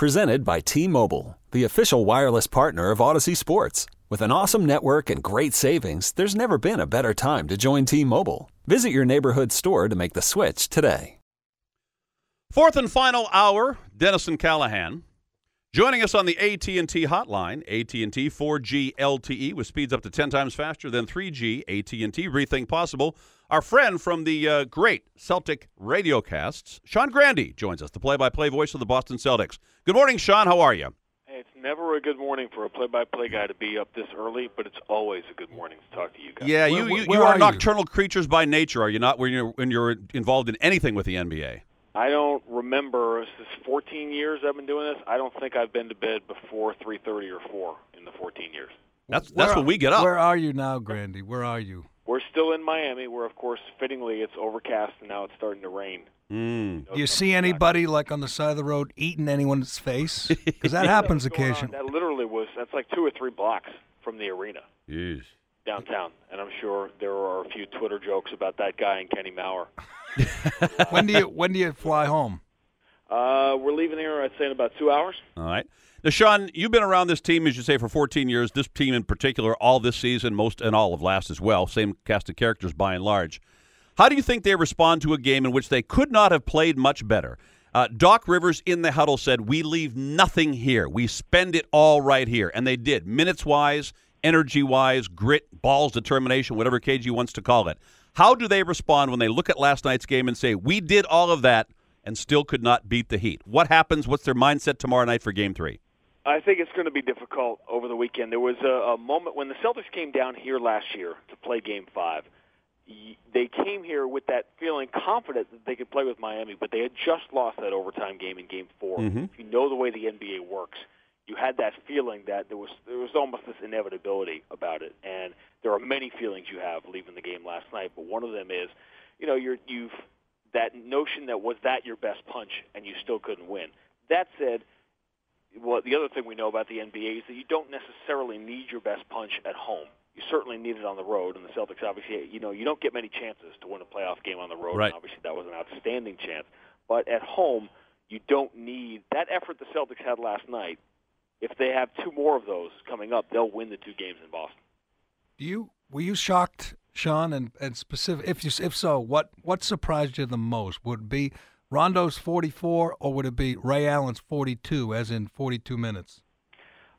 Presented by T Mobile, the official wireless partner of Odyssey Sports. With an awesome network and great savings, there's never been a better time to join T Mobile. Visit your neighborhood store to make the switch today. Fourth and final hour, Dennis and Callahan. Joining us on the AT&T hotline, AT&T 4G LTE with speeds up to 10 times faster than 3G AT&T Rethink Possible. Our friend from the uh, great Celtic radiocasts, Sean Grande, joins us, the play-by-play voice of the Boston Celtics. Good morning, Sean. How are you? It's never a good morning for a play-by-play guy to be up this early, but it's always a good morning to talk to you guys. Yeah, Where- you, you, where you are, are you? nocturnal creatures by nature, are you not? When you're when you're involved in anything with the NBA. I don't remember. This is 14 years I've been doing this. I don't think I've been to bed before 3:30 or 4 in the 14 years. That's that's Where- when we get up. Where are you now, Grande? Where are you? We're still in Miami, where of course, fittingly, it's overcast and now it's starting to rain. Mm. Do you see anybody like on the side of the road eating anyone's face? Because that happens What's going on? occasionally. That literally was. That's like two or three blocks from the arena Jeez. downtown, and I'm sure there are a few Twitter jokes about that guy and Kenny Mauer. when do you when do you fly home? Uh, we're leaving here, I'd say, in about two hours. All right. Now, Sean, you've been around this team, as you say, for 14 years. This team in particular, all this season, most and all of last as well. Same cast of characters by and large. How do you think they respond to a game in which they could not have played much better? Uh, Doc Rivers in the huddle said, "We leave nothing here. We spend it all right here," and they did, minutes wise, energy wise, grit, balls, determination, whatever KG wants to call it. How do they respond when they look at last night's game and say, "We did all of that and still could not beat the Heat"? What happens? What's their mindset tomorrow night for Game Three? I think it's going to be difficult over the weekend. There was a, a moment when the Celtics came down here last year to play Game Five. They came here with that feeling confident that they could play with Miami, but they had just lost that overtime game in Game 4 Mhm. If you know the way the NBA works, you had that feeling that there was there was almost this inevitability about it. And there are many feelings you have leaving the game last night, but one of them is, you know, you're you've that notion that was that your best punch and you still couldn't win. That said, well, the other thing we know about the NBA is that you don't necessarily need your best punch at home. You certainly need it on the road, and the Celtics obviously, you know, you don't get many chances to win a playoff game on the road. Right. And obviously, that was an outstanding chance. But at home, you don't need that effort the Celtics had last night. If they have two more of those coming up, they'll win the two games in Boston. Do you were you shocked, Sean? And and specific, if you if so, what what surprised you the most? Would be Rondo's forty four, or would it be Ray Allen's forty two, as in forty two minutes?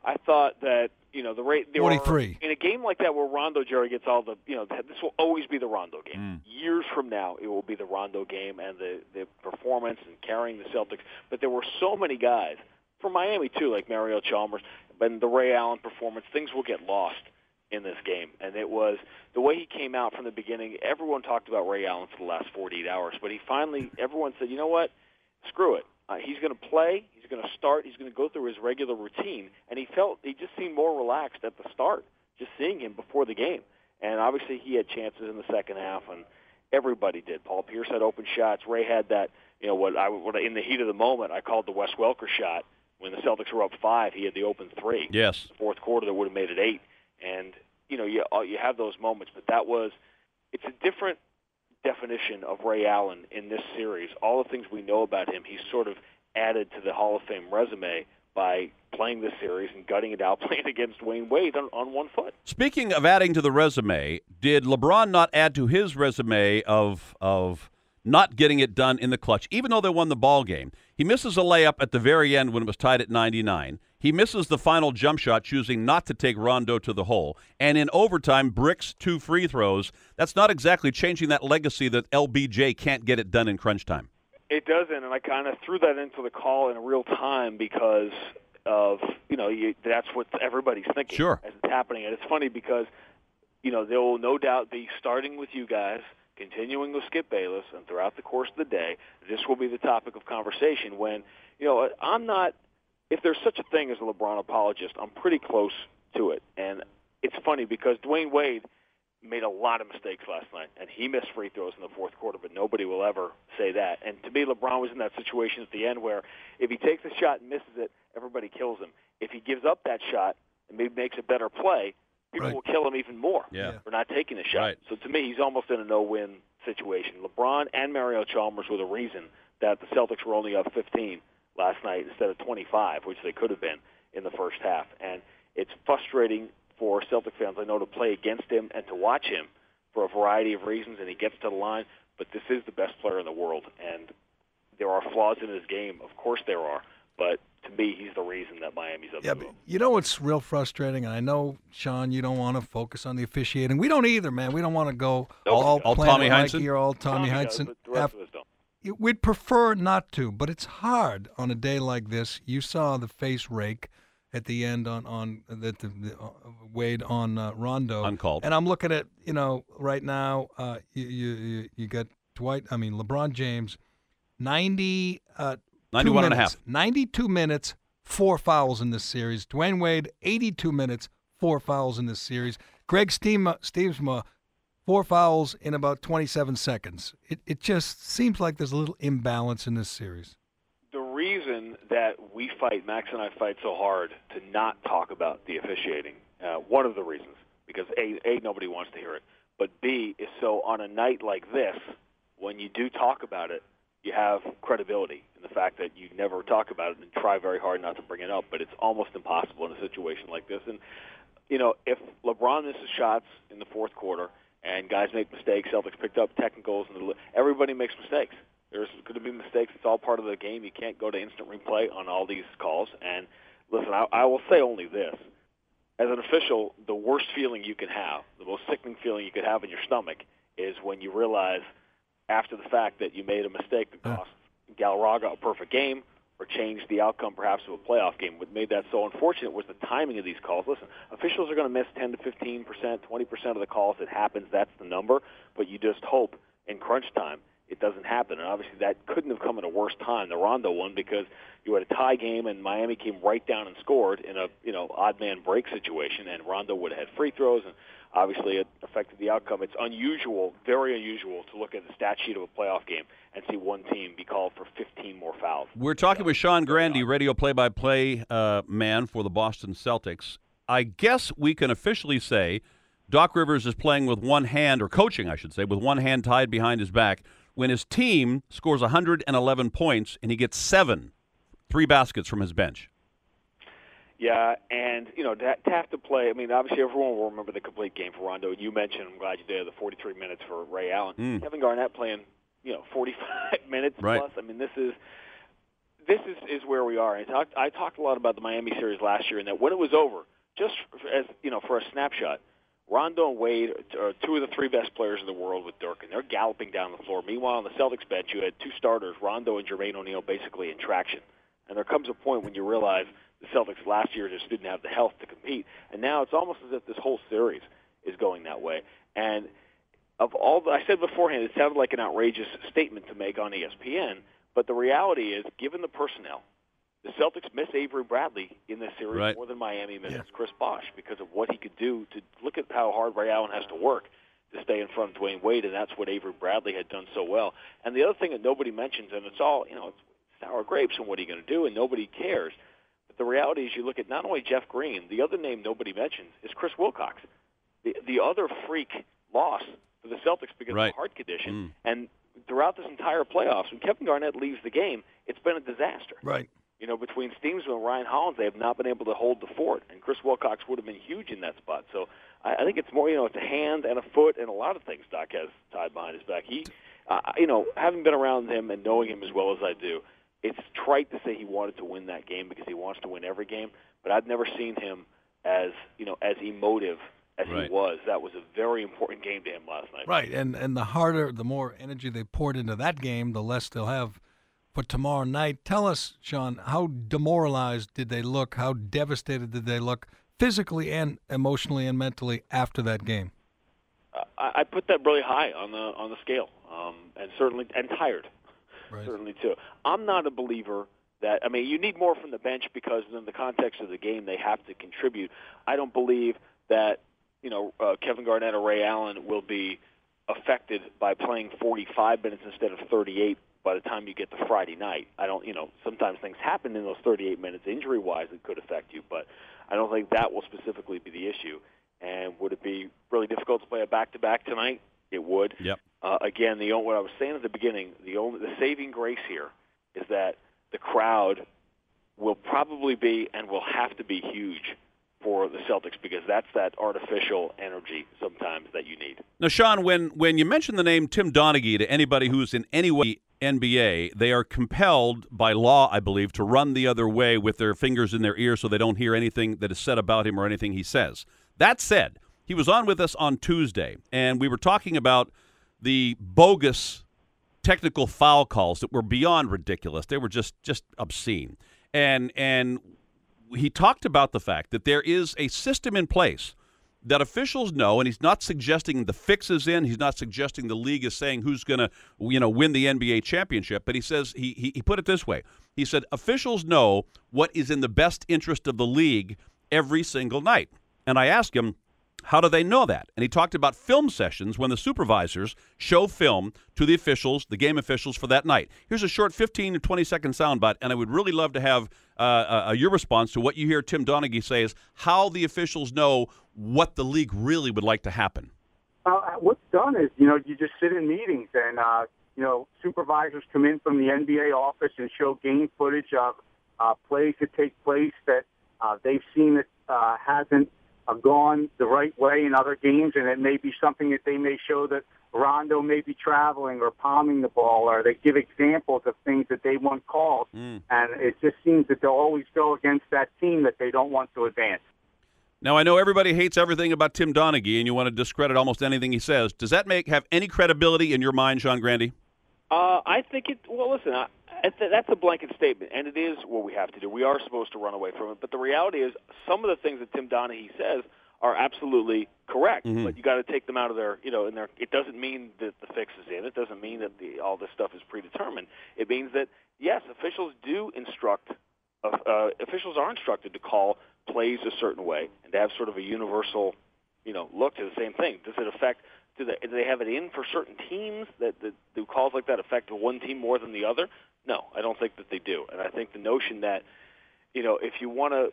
I thought that you know the rate there 43. Are, in a game like that where Rondo Jerry gets all the you know this will always be the Rondo game. Mm. Years from now, it will be the Rondo game and the the performance and carrying the Celtics. But there were so many guys from Miami too, like Mario Chalmers, and the Ray Allen performance. Things will get lost in this game, and it was the way he came out from the beginning. Everyone talked about Ray Allen for the last 48 hours, but he finally everyone said, you know what, screw it. Uh, he's going to play. He's going to start. He's going to go through his regular routine, and he felt he just seemed more relaxed at the start, just seeing him before the game. And obviously, he had chances in the second half, and everybody did. Paul Pierce had open shots. Ray had that, you know, what I what in the heat of the moment I called the Wes Welker shot when the Celtics were up five. He had the open three Yes. fourth quarter that would have made it eight. And you know, you uh, you have those moments, but that was it's a different definition of Ray Allen in this series. All the things we know about him, he's sort of added to the Hall of Fame resume by playing this series and gutting it out, playing against Wayne Wade on, on one foot. Speaking of adding to the resume, did LeBron not add to his resume of of not getting it done in the clutch, even though they won the ball game? He misses a layup at the very end when it was tied at 99. He misses the final jump shot, choosing not to take Rondo to the hole. And in overtime, bricks two free throws. That's not exactly changing that legacy that LBJ can't get it done in crunch time. It doesn't, and I kind of threw that into the call in real time because of you know you, that's what everybody's thinking Sure. as it's happening, and it's funny because you know there will no doubt be starting with you guys, continuing with Skip Bayless, and throughout the course of the day, this will be the topic of conversation. When you know I'm not, if there's such a thing as a LeBron apologist, I'm pretty close to it, and it's funny because Dwyane Wade made a lot of mistakes last night, and he missed free throws in the fourth quarter, but nobody will ever say that. And to me, LeBron was in that situation at the end where if he takes a shot and misses it, everybody kills him. If he gives up that shot and maybe makes a better play, people Right. will kill him even more Yeah. for not taking a shot. Right. So to me, he's almost in a no-win situation. LeBron and Mario Chalmers were the reason that the Celtics were only up 15 last night instead of 25, which they could have been in the first half. And it's frustrating for Celtic fans, I know, to play against him and to watch him for a variety of reasons, and he gets to the line. But this is the best player in the world, and there are flaws in his game. Of course, there are. But to me, he's the reason that Miami's up. Yeah, but you know what's real frustrating, and I know Sean, you don't want to focus on the officiating. We don't either, man. We don't want to go Nope. all, All Planet Tommy Mikey Heinsohn? or all Tommy, Tommy does, Heinsohn. but the rest Af- of us don't. you- We'd prefer not to, but it's hard on a day like this. You saw the face rake at the end on on that the, the uh, Wade on uh, Rondo Uncalled. and I'm looking at you know right now uh, you, you you got Dwight I mean LeBron James, ninety uh, two 91 and a minutes, half. 92 minutes, four fouls in this series. Dwyane Wade, 82 minutes, four fouls in this series. Greg Steema, Stiemsma, four fouls in about 27 seconds. It, it just seems like there's a little imbalance in this series. the reason that we fight, Max and I fight so hard to not talk about the officiating, uh, one of the reasons, because A, A, nobody wants to hear it, but B, is so on a night like this, when you do talk about it, you have credibility in the fact that you never talk about it and try very hard not to bring it up, but it's almost impossible in a situation like this. And, you know, if LeBron misses shots in the fourth quarter and guys make mistakes, Celtics picked up technicals, and everybody makes mistakes. There's going to be mistakes. It's all part of the game. You can't go to instant replay on all these calls. And listen, I, I will say only this: as an official, the worst feeling you can have, the most sickening feeling you could have in your stomach, is when you realize after the fact that you made a mistake that cost Galarraga a perfect game or changed the outcome perhaps of a playoff game. What made that so unfortunate was the timing of these calls. Listen, officials are going to miss 10 to 15 percent, 20 percent of the calls. It happens. That's the number. But you just hope in crunch time it doesn't happen. And obviously that couldn't have come at a worse time, the Rondo one, because you had a tie game and Miami came right down and scored in a you know odd man break situation, and Rondo would have had free throws, and obviously it affected the outcome. It's unusual, very unusual, to look at the stat sheet of a playoff game and see one team be called for 15 more fouls. We're talking with Sean Grande, radio play-by-play uh, man for the Boston Celtics. I guess we can officially say Doc Rivers is playing with one hand, or coaching, I should say, with one hand tied behind his back when his team scores 111 points and he gets seven, three baskets from his bench. Yeah, and you know to, to have to play. I mean, obviously everyone will remember the complete game for Rondo. You mentioned, I'm glad you did the 43 minutes for Ray Allen. Mm. Kevin Garnett playing, you know, 45 minutes Right. plus. I mean, this is this is is where we are. I talked I talked a lot about the Miami series last year, and that when it was over, just as you know, for a snapshot, Rondo and Wade are two of the three best players in the world with Dirk, and they're galloping down the floor. Meanwhile, on the Celtics bench, you had two starters, Rondo and Jermaine O'Neal, basically in traction. And there comes a point when you realize the Celtics last year just didn't have the health to compete, and now it's almost as if this whole series is going that way. And of all, the, I said beforehand, it sounded like an outrageous statement to make on ESPN, but the reality is, given the personnel, the Celtics miss Avery Bradley in this series Right. more than Miami misses Yeah. Chris Bosh because of what he could do to look at how hard Ray Allen has to work to stay in front of Dwyane Wade, and that's what Avery Bradley had done so well. And the other thing that nobody mentions, and it's all you know, it's sour grapes, and what are you going to do? And nobody cares. But the reality is, you look at not only Jeff Green, the other name nobody mentions is Chris Wilcox, the the other freak loss for the Celtics because Right. of heart condition. Mm. And throughout this entire playoffs, when Kevin Garnett leaves the game, it's been a disaster. Right. Between Stiemsma and Ryan Hollins, they have not been able to hold the fort, and Chris Wilcox would have been huge in that spot. So I, I think it's more, you know, it's a hand and a foot and a lot of things Doc has tied behind his back. He, uh, you know, having been around him and knowing him as well as I do, it's trite to say he wanted to win that game because he wants to win every game. But I've never seen him as, you know, as emotive as Right. he was. That was a very important game to him last night. Right, and and the harder, the more energy they poured into that game, the less they'll have for tomorrow night. Tell us, Sean, how demoralized did they look? How devastated did they look, physically and emotionally and mentally after that game? I, I put that really high on the on the scale, um, and certainly and tired. Right. certainly too. I'm not a believer that I mean you need more from the bench because in the context of the game they have to contribute. I don't believe that you know uh, Kevin Garnett or Ray Allen will be affected by playing 45 minutes instead of 38 by the time you get to Friday night. I don't you know sometimes things happen in those 38 minutes injury wise that could affect you, but I don't think that will specifically be the issue. And would it be really difficult to play a back to back tonight? It would. Yep. Uh, again, the what I was saying at the beginning, the only the saving grace here is that the crowd will probably be and will have to be huge for the Celtics because that's that artificial energy sometimes that you need. Now, Sean, when when you mention the name Tim Donaghy to anybody who's in any way NBA, they are compelled by law, I believe, to run the other way with their fingers in their ears so they don't hear anything that is said about him or anything he says. That said, he was on with us on Tuesday, and we were talking about the bogus technical foul calls that were beyond ridiculous. They were just just obscene. And and he talked about the fact that there is a system in place that officials know, and he's not suggesting the fix is in. He's not suggesting the league is saying who's going to, you know, win the NBA championship. But he says he, he he put it this way. He said officials know what is in the best interest of the league every single night. And I asked him, how do they know that? And he talked about film sessions when the supervisors show film to the officials, the game officials for that night. Here's a short 15 to 20 second soundbite, and I would really love to have uh, uh, uh, your response to what you hear Tim Donaghy say is how the officials know what the league really would like to happen. Uh, what's done is, you know, you just sit in meetings and, uh, you know, supervisors come in from the NBA office and show game footage of uh, plays that take place that they've seen that hasn't uh, gone the right way in other games, and it may be something that they may show that Rondo may be traveling or palming the ball, or they give examples of things that they want called, mm. and it just seems that they'll always go against that team that they don't want to advance. Now I know everybody hates everything about Tim Donaghy, and you want to discredit almost anything he says. Does that make have any credibility in your mind, Sean Grande? Uh, I think it. Well, listen, I, that's a blanket statement, and it is what we have to do. We are supposed to run away from it, but the reality is, some of the things that Tim Donaghy says are absolutely correct, mm-hmm. but you got to take them out of their, you know, in their. It doesn't mean that the fix is in. It doesn't mean that the, all this stuff is predetermined. It means that yes, officials do instruct. Uh, uh, officials are instructed to call plays a certain way and to have sort of a universal, you know, look to the same thing. Does it affect? Do they, do they have it in for certain teams that, that do calls like that affect one team more than the other? No, I don't think that they do. And I think the notion that, you know, if you want to,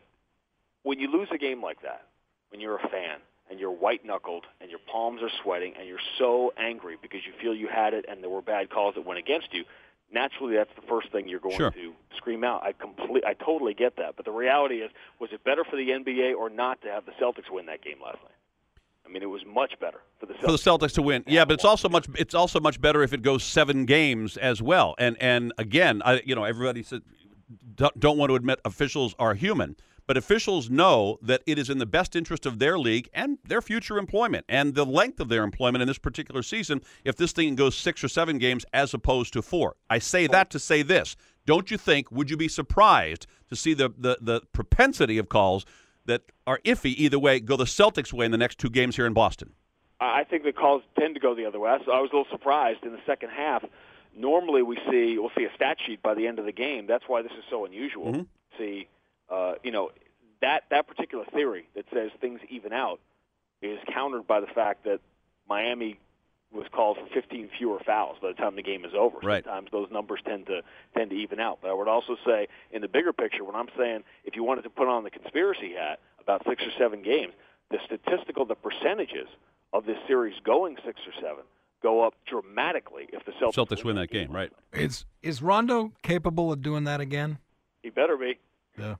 when you lose a game like that, when you're a fan and you're white knuckled and your palms are sweating and you're so angry because you feel you had it and there were bad calls that went against you, naturally that's the first thing you're going sure. to scream out. I complete, I totally get that. But the reality is, was it better for the NBA or not to have the Celtics win that game last night? I mean, it was much better for the Celtics. for the Celtics to win. Yeah, but it's also much it's also much better if it goes seven games as well. And and again, I you know everybody said don't, don't want to admit officials are human, but officials know that it is in the best interest of their league and their future employment and the length of their employment in this particular season. If this thing goes six or seven games as opposed to four, I say that to say this: Don't you think? Would you be surprised to see the the, the propensity of calls? That are iffy either way go the Celtics' way in the next two games here in Boston? I think the calls tend to go the other way. So I was a little surprised in the second half. Normally, we see we'll see a stat sheet by the end of the game. That's why this is so unusual. Mm-hmm. See, uh, you know, that that particular theory that says things even out is countered by the fact that Miami was called for 15 fewer fouls by the time the game is over. Right. Sometimes those numbers tend to tend to even out. But I would also say, in the bigger picture, when I'm saying if you wanted to put on the conspiracy hat about six or seven games, the statistical, the percentages of this series going six or seven go up dramatically if the Celtics, Celtics win, win that game. game. Right? Is is Rondo capable of doing that again? He better be. Yeah.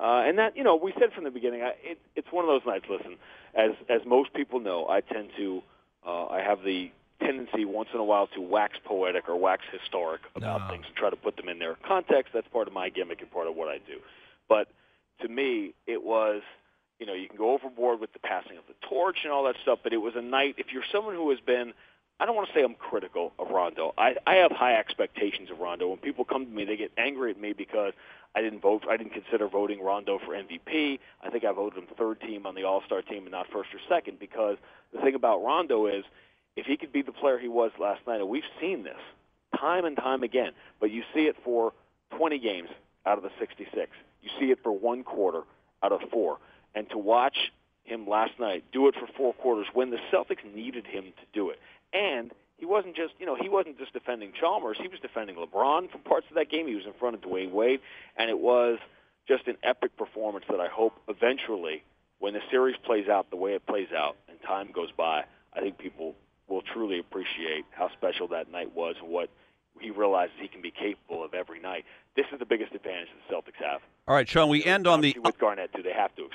Uh, and that you know, we said from the beginning, I, it, it's one of those nights. Listen, as as most people know, I tend to uh, I have the tendency once in a while to wax poetic or wax historic about no. things and try to put them in their context. That's part of my gimmick and part of what I do. But to me, it was, you know, you can go overboard with the passing of the torch and all that stuff, but it was a night, if you're someone who has been, I don't want to say I'm critical of Rondo. I, I have high expectations of Rondo. When people come to me, they get angry at me because I didn't vote. I didn't consider voting Rondo for MVP. I think I voted him third team on the All Star team and not first or second because the thing about Rondo is if he could be the player he was last night, and we've seen this time and time again, but you see it for 20 games out of the 66. You see it for one quarter out of four. And to watch him last night do it for four quarters when the Celtics needed him to do it. And he wasn't just, you know, he wasn't just defending Chalmers. He was defending LeBron for parts of that game. He was in front of Dwyane Wade, and it was just an epic performance that I hope eventually, when the series plays out the way it plays out and time goes by, I think people will truly appreciate how special that night was and what he realizes he can be capable of every night. This is the biggest advantage the Celtics have. All right, Sean. We end on the with Garnett too. They have to.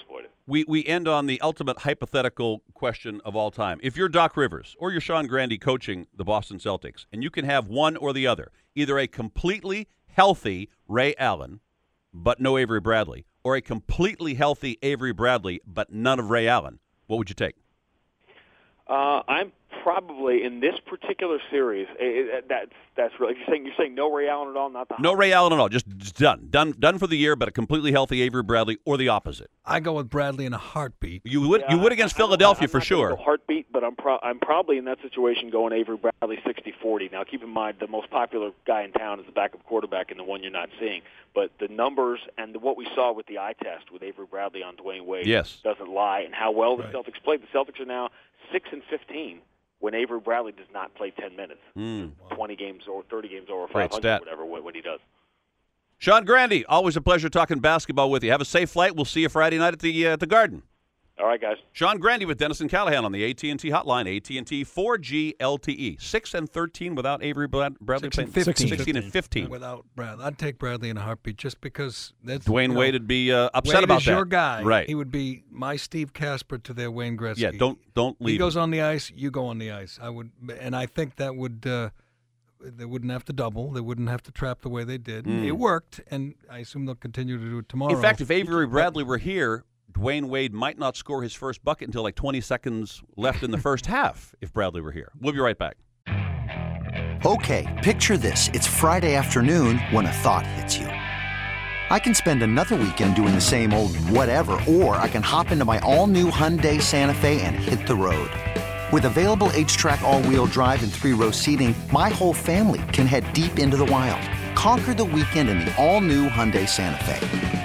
We we end on the ultimate hypothetical question of all time. If you're Doc Rivers or you're Sean Grande coaching the Boston Celtics, and you can have one or the other, either a completely healthy Ray Allen, but no Avery Bradley, or a completely healthy Avery Bradley, but none of Ray Allen, what would you take? Uh, I'm probably in this particular series. It, it, that's that's really. You're saying you're saying no Ray Allen at all, not the No Ray Allen at all. Just, just done, done, done for the year, but a completely healthy Avery Bradley, or the opposite. I go with Bradley in a heartbeat. You would you would against I- I'm Philadelphia not for sure. go heartbeat, but I'm pro- I'm probably in that situation going Avery Bradley 60-40. Now, keep in mind the most popular guy in town is the backup quarterback, and the one you're not seeing. But the numbers and what we saw with the eye test with Avery Bradley on Dwyane Wade Yes. doesn't lie, and how well the Right. Celtics played. The Celtics are now six and 15 when Avery Bradley does not play 10 minutes, Mm. 20 games or 30 games over Great 500, stat. whatever when, when he does. Sean Grande, always a pleasure talking basketball with you. Have a safe flight. We'll see you Friday night at the uh, at the Garden. All right, guys. Sean Grande with Dennis and Callahan on the AT&T hotline, AT&T 4G LTE. 6 and 13 without Avery Brad- Bradley Six and playing. 15. 16 and 15. Without Bradley, I'd take Bradley in a heartbeat just because that's Dwyane you know, Wade would be uh, upset Wade about is that. your guy. Right. He would be my Steve Kasper to their Wayne Gretzky. yeah, don't don't leave He goes him. on the ice, you go on the ice. I would, and I think that would. Uh, they wouldn't have to double. They wouldn't have to trap the way they did. It worked, and I assume they'll continue to do it tomorrow. Mm. In fact, if Avery Bradley were here, Dwyane Wade might not score his first bucket until like 20 seconds left in the first half if Bradley were here. We'll be right back. Okay, picture this. It's Friday afternoon when a thought hits you. I can spend another weekend doing the same old whatever, or I can hop into my all new Hyundai Santa Fe and hit the road. With available HTRAC, all wheel drive, and three row seating, my whole family can head deep into the wild. Conquer the weekend in the all new Hyundai Santa Fe.